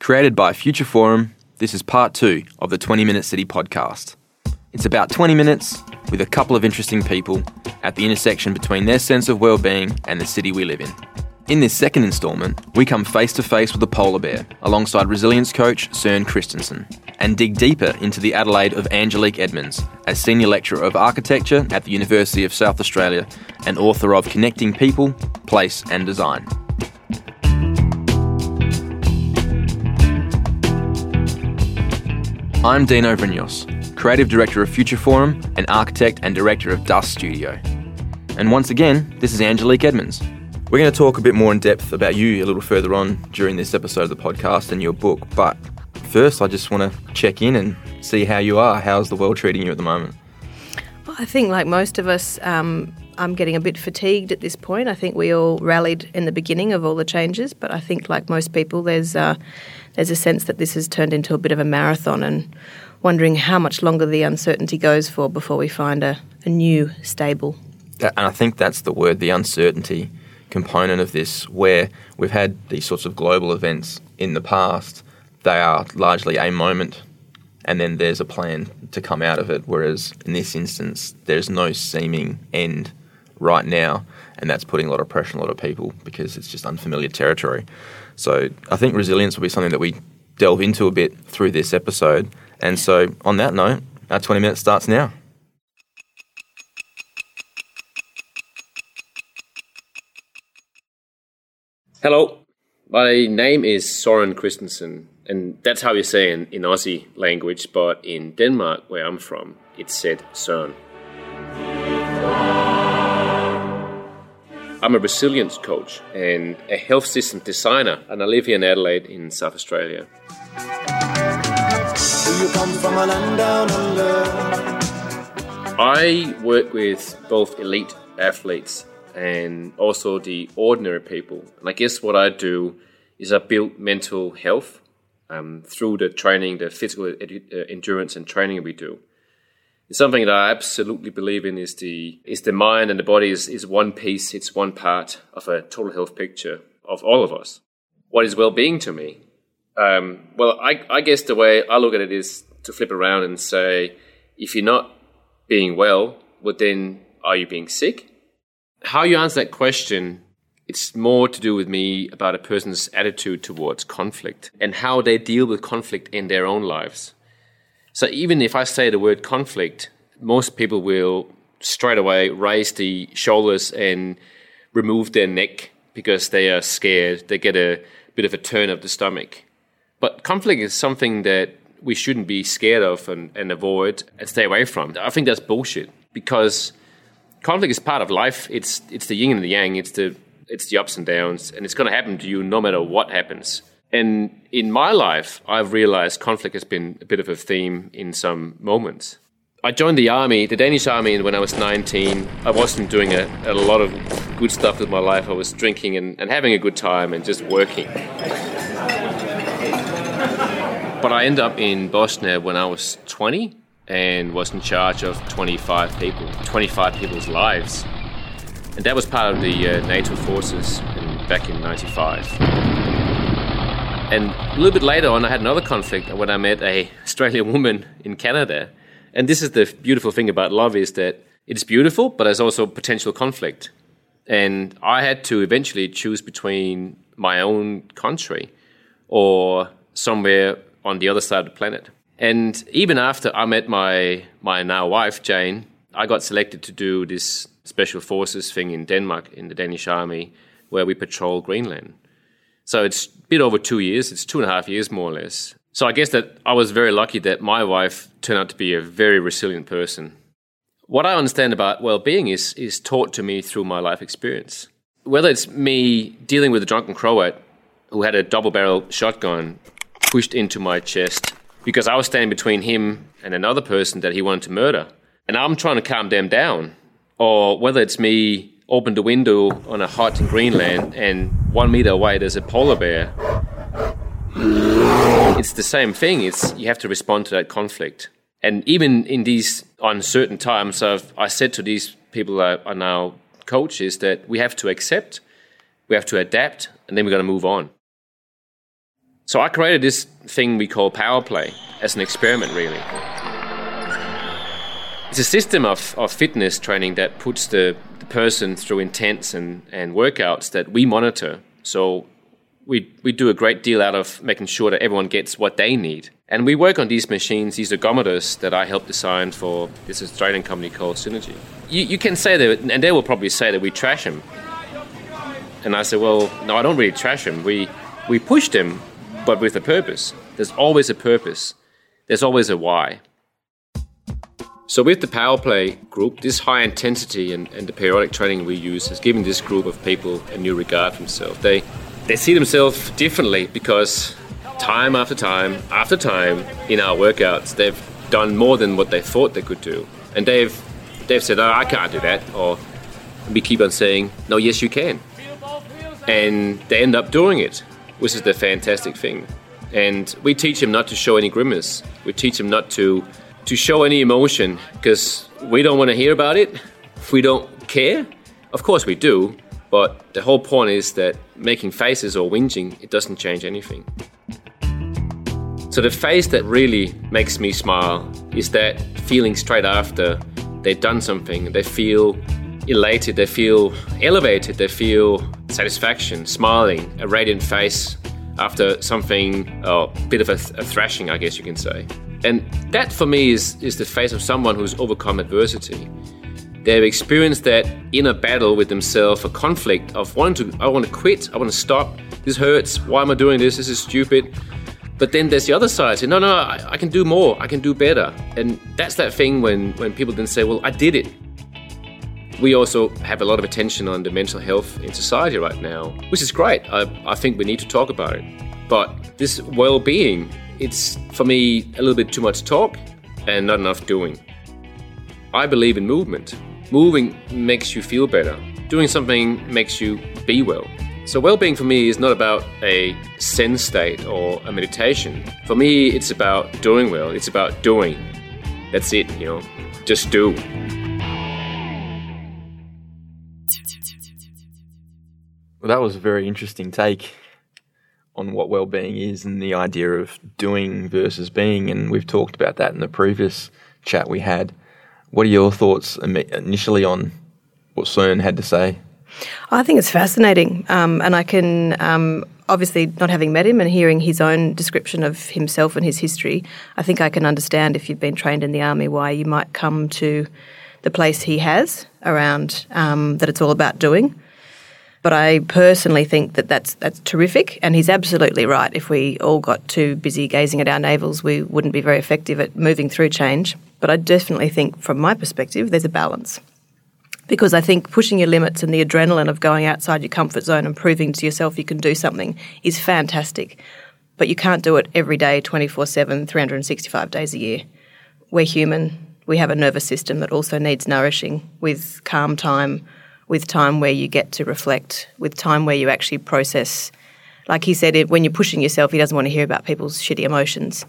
Created by Future Forum, this is part two of the 20 Minute City podcast. It's about 20 minutes with a couple of interesting people at the intersection between their sense of well-being and the city we live in. In this second instalment, we come face to face with a polar bear alongside resilience coach Søren Christensen and dig deeper into the Adelaide of Angelique Edmonds a Senior Lecturer of Architecture at the University of South Australia and author of Connecting People, Place and Design. I'm Dino Vrignos, Creative Director of Future Forum and Architect and Director of Dust Studio. And once again, this is Angelique Edmonds. We're going to talk a bit more in depth about you a little further on during this episode of the podcast and your book, but first I just want to check in and see how you are. How's the world treating you at the moment? Well, I think, like most of us, um, I'm getting a bit fatigued at this point. I think we all rallied in the beginning of all the changes, but I think, like most people, there's uh, there's a sense that this has turned into a bit of a marathon, and wondering how much longer the uncertainty goes for before we find a, a new stable. And I think that's the word, the uncertainty component of this, where we've had these sorts of global events in the past. They are largely a moment and then there's a plan to come out of it. Whereas in this instance, there's no seeming end right now, and that's putting a lot of pressure on a lot of people because it's just unfamiliar territory. So I think resilience will be something that we delve into a bit through this episode. And so on that note, our 20 minutes starts now. Hello, my name is Søren Christensen, and that's how you say in, in Aussie language, but in Denmark, where I'm from, it's said Søren. I'm a resilience coach and a health system designer, and I live here in Adelaide in South Australia. I work with both elite athletes and also the ordinary people. And I guess what I do is I build mental health um, through the training, the physical uh, endurance and training we do. Something that I absolutely believe in is the is the mind and the body is, is one piece, it's one part of a total health picture of all of us. What is well being to me? Um, well, I, I guess the way I look at it is to flip around and say, if you're not being well, well then are you being sick? How you answer that question it's more to do with me about a person's attitude towards conflict and how they deal with conflict in their own lives. So even if I say the word conflict, most people will straight away raise the shoulders and remove their neck because they are scared. They get a bit of a turn of the stomach. But conflict is something that we shouldn't be scared of and, and avoid and stay away from. I think that's bullshit because conflict is part of life. It's it's the yin and the yang. It's the it's the ups and downs, and it's going to happen to you no matter what happens. And in my life, I've realized conflict has been a bit of a theme in some moments. I joined the army, the Danish army, when I was 19. I wasn't doing a, a lot of good stuff with my life. I was drinking and, and having a good time and just working. But I ended up in Bosnia when I was 20 and was in charge of 25 people, 25 people's lives. And that was part of the uh, NATO forces in, back in 95. And a little bit later on, I had another conflict when I met a Australian woman in Canada. And this is the beautiful thing about love is that it's beautiful, but there's also potential conflict. And I had to eventually choose between my own country or somewhere on the other side of the planet. And even after I met my my now wife Jane, I got selected to do this special forces thing in Denmark in the Danish army where we patrol Greenland. So it's a bit over two years. It's two and a half years more or less. So I guess that I was very lucky that my wife turned out to be a very resilient person. What I understand about well-being is is taught to me through my life experience. Whether it's me dealing with a drunken Croat who had a double-barrel shotgun pushed into my chest because I was standing between him and another person that he wanted to murder, and I'm trying to calm them down or whether it's me open the window on a hut in Greenland and one meter away there's a polar bear. It's the same thing. It's you have to respond to that conflict. And even in these uncertain times, I've, I said to these people that are now coaches that we have to accept, we have to adapt, and then we're going to move on. So I created this thing we call Power Play as an experiment, really. It's a system of, of fitness training that puts the, the person through intense and, and workouts that we monitor. So we, we do a great deal out of making sure that everyone gets what they need. And we work on these machines, these ergometers that I helped design for this Australian company called Synergy. You, you can say that, and they will probably say that we trash them. And I said, well, no, I don't really trash them. We, we push them, but with a purpose. There's always a purpose. There's always a why. So with the Power Play group, this high intensity and, and the periodic training we use has given this group of people a new regard for themselves. They, they see themselves differently because time after time after time in our workouts, they've done more than what they thought they could do. And they've, they've said, oh, I can't do that. Or we keep on saying, no, yes, you can. And they end up doing it, which is the fantastic thing. And we teach them not to show any grimace. We teach them not to, to show any emotion because we don't want to hear about it. We don't care. Of course we do, but the whole point is that making faces or whinging, it doesn't change anything. So the face that really makes me smile is that feeling straight after they've done something. They feel elated, they feel elevated, they feel satisfaction, smiling, a radiant face after something, a bit of a, th- a thrashing, I guess you can say. And that for me is, is the face of someone who's overcome adversity. They've experienced that inner battle with themselves, a conflict of wanting to, I want to quit, I want to stop, this hurts, why am I doing this, this is stupid. But then there's the other side. Say, no, no, I, I, can do more. I can do better. And that's that thing when, when people then say, well, I did it. We also have a lot of attention on the mental health in society right now, which is great. I, I think we need to talk about it. But this well being, it's for me a little bit too much talk and not enough doing. I believe in movement. Moving makes you feel better, doing something makes you be well. So, well being for me is not about a Zen state or a meditation. For me, it's about doing well, it's about doing. That's it, you know, just do. Well, that was a very interesting take on what well-being is and the idea of doing versus being, and we've talked about that in the previous chat we had. What are your thoughts initially on what Søren had to say? I think it's fascinating, um, and I can um, obviously not having met him and hearing his own description of himself and his history. I think I can understand if you've been trained in the army why you might come to the place he has around um, that it's all about doing. But I personally think that that's that's terrific, and he's absolutely right. If we all got too busy gazing at our navels, we wouldn't be very effective at moving through change. But I definitely think, from my perspective, there's a balance because I think pushing your limits and the adrenaline of going outside your comfort zone and proving to yourself you can do something is fantastic. But you can't do it every day, 24 7, 365 days a year. We're human. We have a nervous system that also needs nourishing with calm time, with time where you get to reflect, with time where you actually process. Like he said, when you're pushing yourself, he doesn't want to hear about people's shitty emotions.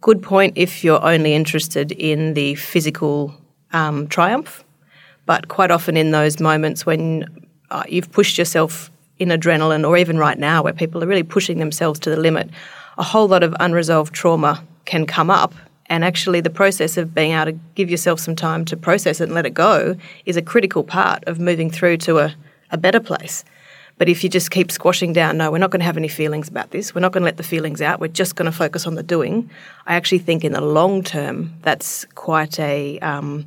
Good point if you're only interested in the physical um, triumph but quite often in those moments when uh, you've pushed yourself in adrenaline, or even right now where people are really pushing themselves to the limit, a whole lot of unresolved trauma can come up. And actually, the process of being able to give yourself some time to process it and let it go is a critical part of moving through to a, a better place. But if you just keep squashing down, no, we're not going to have any feelings about this. We're not going to let the feelings out. We're just going to focus on the doing. I actually think in the long term, that's quite a um,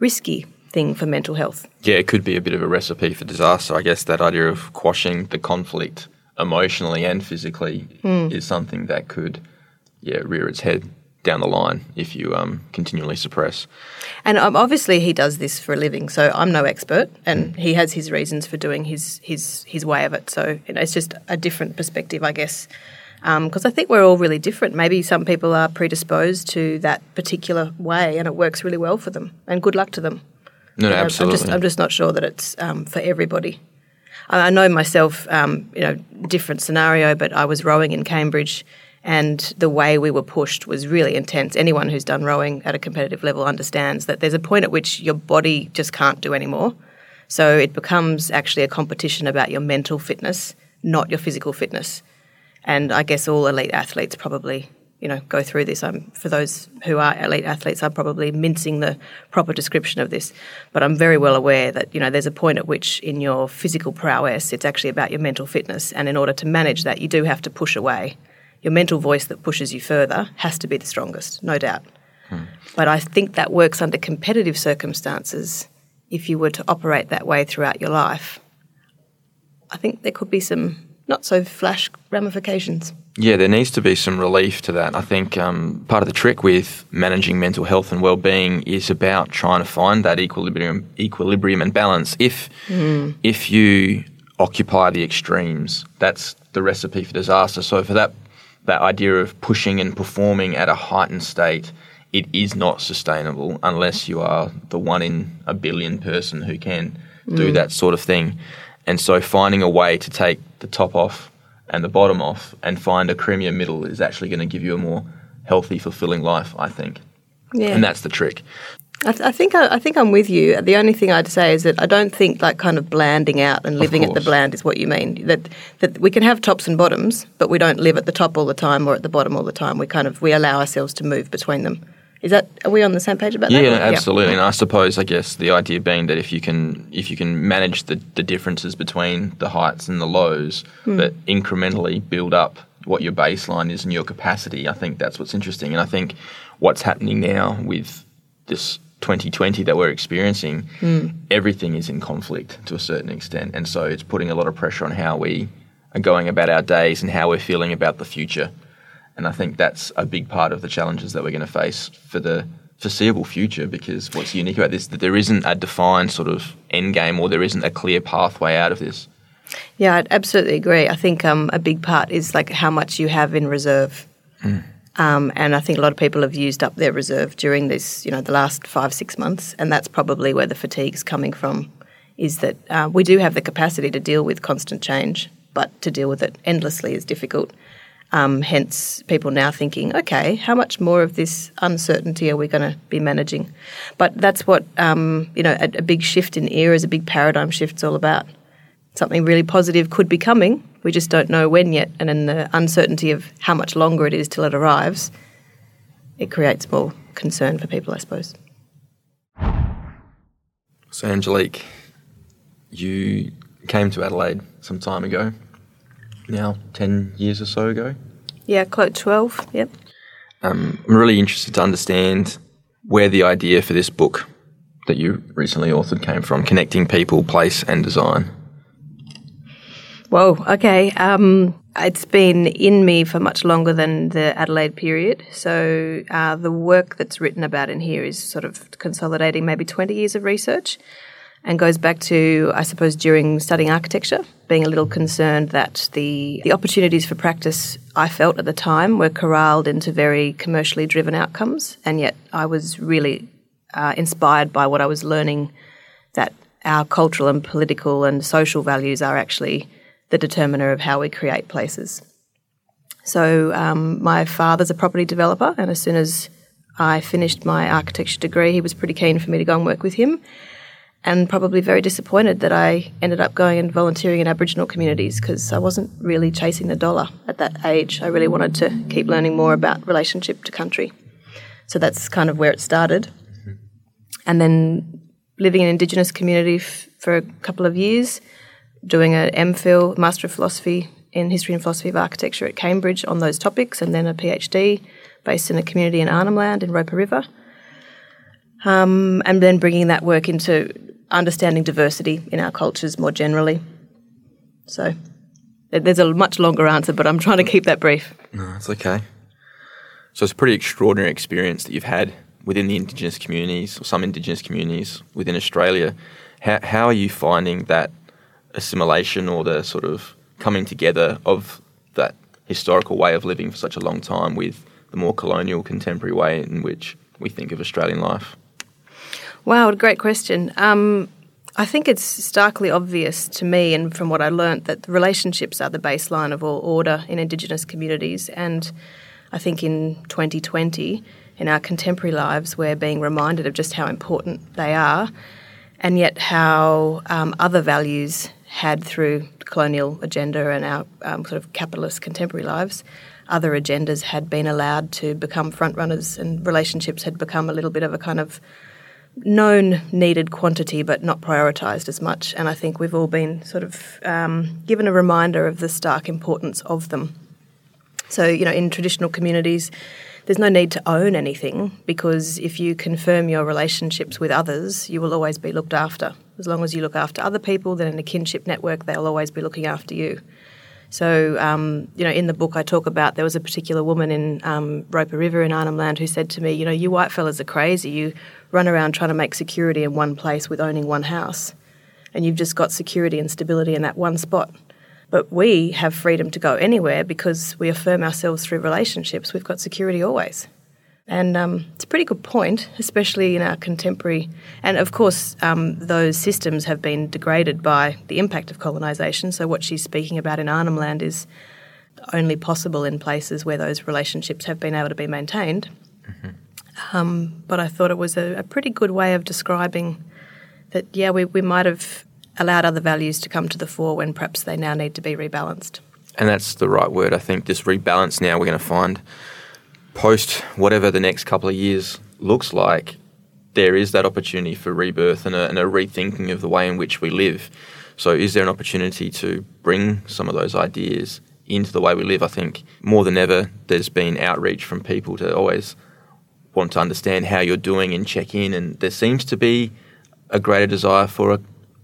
risky thing for mental health. Yeah, it could be a bit of a recipe for disaster. I guess that idea of quashing the conflict emotionally and physically mm. is something that could, yeah, rear its head down the line if you um, continually suppress. And um, obviously, he does this for a living, so I'm no expert, and mm. he has his reasons for doing his his his way of it. So you know, it's just a different perspective, I guess. Because um, I think we're all really different. Maybe some people are predisposed to that particular way, and it works really well for them. And good luck to them. No, no absolutely. I'm just, I'm just not sure that it's um, for everybody. I, I know myself, um, you know, different scenario, but I was rowing in Cambridge and the way we were pushed was really intense. Anyone who's done rowing at a competitive level understands that there's a point at which your body just can't do anymore. So it becomes actually a competition about your mental fitness, not your physical fitness. And I guess all elite athletes probably, you know, go through this. I'm for those who are elite athletes, I'm probably mincing the proper description of this, but I'm very well aware that you know there's a point at which in your physical prowess, it's actually about your mental fitness, and in order to manage that, you do have to push away. Your mental voice that pushes you further has to be the strongest, no doubt. But I think that works under competitive circumstances. If you were to operate that way throughout your life, I think there could be some not so flash ramifications. Yeah, there needs to be some relief to that. I think um, part of the trick with managing mental health and well-being is about trying to find that equilibrium, equilibrium and balance. If if you occupy the extremes, that's the recipe for disaster. So for that that idea of pushing and performing at a heightened state, it is not sustainable unless you are the one in a billion person who can do mm. that sort of thing. And so finding a way to take the top off and the bottom off and find a creamier middle is actually going to give you a more healthy, fulfilling life, I think. Yeah. And that's the trick. I, th- I think I, I think I'm with you. The only thing I'd say is that I don't think like kind of blanding out and living at the bland is what you mean. That that we can have tops and bottoms, but we don't live at the top all the time or at the bottom all the time. We kind of we allow ourselves to move between them. Is that are we on the same page about Yeah, that? absolutely. And I suppose, I guess, the idea being that if you can, if you can manage the, the differences between the heights and the lows, hmm. but incrementally build up what your baseline is and your capacity, I think that's what's interesting. And I think what's happening now with this 2020 that we're experiencing, everything is in conflict to a certain extent, and so it's putting a lot of pressure on how we are going about our days and how we're feeling about the future. And I think that's a big part of the challenges that we're going to face for the foreseeable future because what's unique about this is that there isn't a defined sort of end game or there isn't a clear pathway out of this. Yeah, I'd absolutely agree. I think um, a big part is like how much you have in reserve. Um, and I think a lot of people have used up their reserve during this, you know, the last five, six months. And that's probably where the fatigue's coming from, is that uh, we do have the capacity to deal with constant change, but to deal with it endlessly is difficult. Um, hence, people now thinking, okay, how much more of this uncertainty are we going to be managing? But that's what, um, you know, a, a big shift in eras, a big paradigm shift. shift's all about something really positive could be coming. We just don't know when yet. And in the uncertainty of how much longer it is till it arrives, it creates more concern for people, I suppose. So, Angelique, you came to Adelaide some time ago, now 10 years or so ago. Yeah, close 12, yep. Um, I'm really interested to understand where the idea for this book that you recently authored came from connecting people, place, and design. Whoa, okay. Um, it's been in me for much longer than the Adelaide period. So uh, the work that's written about in here is sort of consolidating maybe 20 years of research and goes back to, I suppose, during studying architecture, being a little concerned that the, the opportunities for practice I felt at the time were corralled into very commercially driven outcomes. And yet I was really uh, inspired by what I was learning that our cultural and political and social values are actually the determiner of how we create places. So, um, my father's a property developer, and as soon as I finished my architecture degree, he was pretty keen for me to go and work with him, and probably very disappointed that I ended up going and volunteering in Aboriginal communities because I wasn't really chasing the dollar at that age. I really wanted to keep learning more about relationship to country. So, that's kind of where it started. And then living in an Indigenous community f- for a couple of years doing an MPhil, Master of Philosophy in History and Philosophy of Architecture at Cambridge on those topics, and then a PhD based in a community in Arnhem Land in Roper River. Um, and then bringing that work into understanding diversity in our cultures more generally. So there's a much longer answer, but I'm trying to keep that brief. No, it's okay. So it's a pretty extraordinary experience that you've had within the Indigenous communities or some Indigenous communities within Australia. How, how are you finding that assimilation or the sort of coming together of that historical way of living for such a long time with the more colonial contemporary way in which we think of Australian life? Wow, great question. Um, I think it's starkly obvious to me, and from what I learnt, that relationships are the baseline of all order in Indigenous communities. And I think in 2020, in our contemporary lives, we're being reminded of just how important they are, and yet how um, other values had through colonial agenda and our um, sort of capitalist contemporary lives. Other agendas had been allowed to become front runners, and relationships had become a little bit of a kind of known needed quantity but not prioritised as much. And I think we've all been sort of um, given a reminder of the stark importance of them. So, you know, in traditional communities, there's no need to own anything because if you confirm your relationships with others, you will always be looked after. As long as you look after other people, then in a kinship network, they'll always be looking after you. So, um, you know, in the book, I talk about there was a particular woman in um, Roper River in Arnhem Land who said to me, You know, you white fellas are crazy. You run around trying to make security in one place with owning one house, and you've just got security and stability in that one spot. But we have freedom to go anywhere because we affirm ourselves through relationships. We've got security always. And um, it's a pretty good point, especially in our contemporary. And of course, um, those systems have been degraded by the impact of colonisation. So, what she's speaking about in Arnhem Land is only possible in places where those relationships have been able to be maintained. Mm-hmm. Um, but I thought it was a, a, pretty good way of describing that, yeah, we, we might have allowed other values to come to the fore when perhaps they now need to be rebalanced. And that's the right word, I think. This rebalance now we're going to find post whatever the next couple of years looks like, there is that opportunity for rebirth and a, and a, rethinking of the way in which we live. So, is there an opportunity to bring some of those ideas into the way we live? I think more than ever, there's been outreach from people to always want to understand how you're doing and check in, and there seems to be a greater desire for a,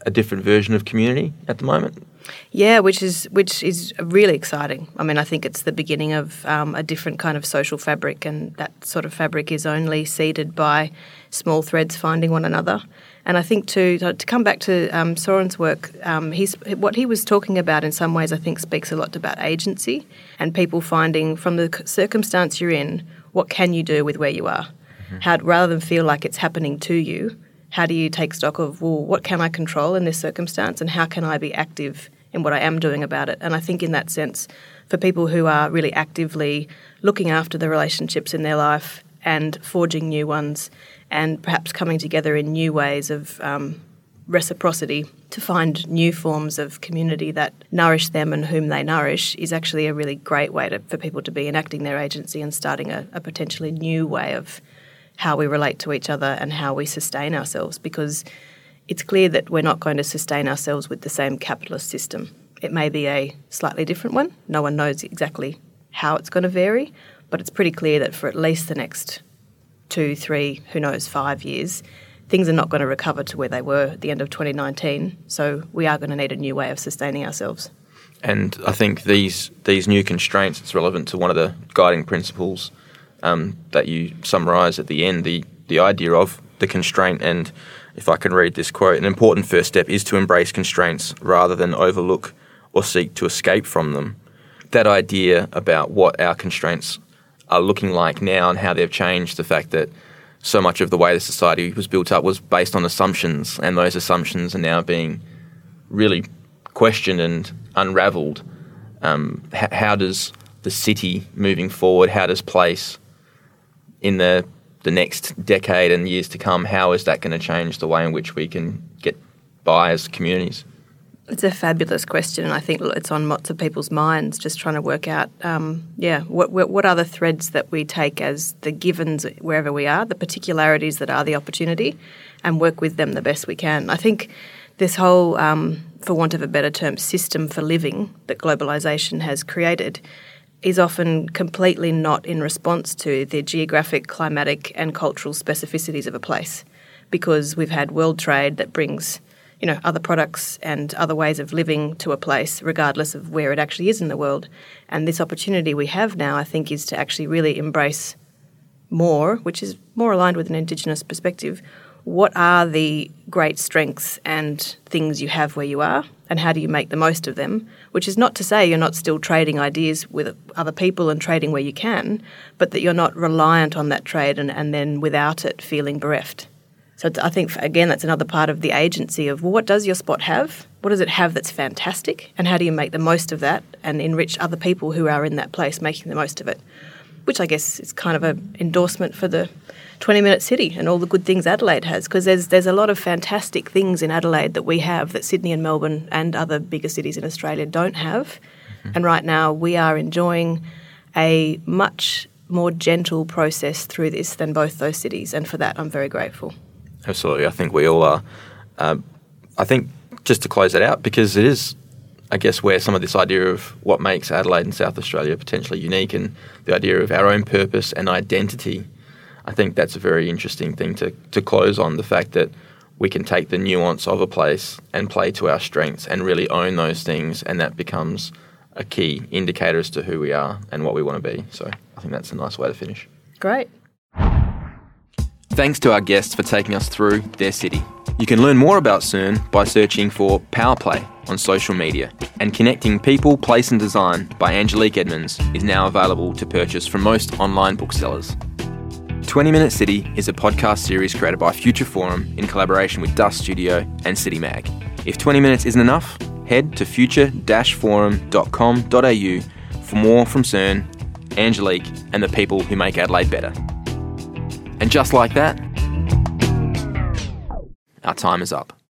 a different version of community at the moment. Yeah, which is which is really exciting. I mean, I think it's the beginning of um, a different kind of social fabric, and that sort of fabric is only seeded by small threads finding one another. And I think to to come back to um, Soren's work, um, he's what he was talking about in some ways. I think speaks a lot about agency and people finding from the circumstance you're in, what can you do with where you are? Mm-hmm. How rather than feel like it's happening to you, how do you take stock of, well, what can I control in this circumstance and how can I be active in what I am doing about it? And I think in that sense, for people who are really actively looking after the relationships in their life and forging new ones and perhaps coming together in new ways of um, reciprocity to find new forms of community that nourish them and whom they nourish is actually a really great way to, for people to be enacting their agency and starting a, a potentially new way of how we relate to each other and how we sustain ourselves because it's clear that we're not going to sustain ourselves with the same capitalist system. It may be a slightly different one. No one knows exactly how it's going to vary, but it's pretty clear that for at least the next two, three, who knows, five years, things are not going to recover to where they were at the end of 2019. So we are going to need a new way of sustaining ourselves. And I think these these new constraints, it's relevant to one of the guiding principles um, that you summarise at the end, the, the idea of the constraint. And if I can read this quote, an important first step is to embrace constraints rather than overlook or seek to escape from them. That idea about what our constraints are looking like now and how they've changed, the fact that so much of the way the society was built up was based on assumptions, and those assumptions are now being really questioned and unravelled. Um, h- how does the city moving forward, how does place in the the next decade and years to come, how is that going to change the way in which we can get by as communities? It's a fabulous question, and I think it's on lots of people's minds. Just trying to work out, um, yeah, what, what are the threads that we take as the givens wherever we are, the particularities that are the opportunity, and work with them the best we can. I think this whole, um, for want of a better term, system for living that globalization has created is often completely not in response to the geographic, climatic, and cultural specificities of a place because we've had world trade that brings you know other products and other ways of living to a place regardless of where it actually is in the world. And this opportunity we have now i think is to actually really embrace more which is more aligned with an indigenous perspective what are the great strengths and things you have where you are, and how do you make the most of them? Which is not to say you're not still trading ideas with other people and trading where you can, but that you're not reliant on that trade and, and then without it feeling bereft. So I think, again, that's another part of the agency of well, what does your spot have? What does it have that's fantastic? And how do you make the most of that and enrich other people who are in that place making the most of it? which I guess is kind of an endorsement for the 20 minute city and all the good things Adelaide has because there's there's a lot of fantastic things in Adelaide that we have that Sydney and Melbourne and other bigger cities in Australia don't have. Mm-hmm. And right now we are enjoying a much more gentle process through this than both those cities and for that I'm very grateful. Absolutely. I think we all are. Uh, I think just to close that out because it is I guess where some of this idea of what makes Adelaide and South Australia potentially unique and the idea of our own purpose and identity I think that's a very interesting thing to, to close on the fact that we can take the nuance of a place and play to our strengths and really own those things, and that becomes a key indicator as to who we are and what we want to be. So I think that's a nice way to finish. Great. Thanks to our guests for taking us through their city. You can learn more about Søren by searching for Powerplay on social media. And Connecting People, Place and Design by Angelique Edmonds is now available to purchase from most online booksellers. 20 Minute City is a podcast series created by Future Forum in collaboration with Dust Studio and City Mag. If 20 minutes isn't enough, head to future-forum.com.au for more from Søren, Angelique, and the people who make Adelaide better. And just like that, our time is up.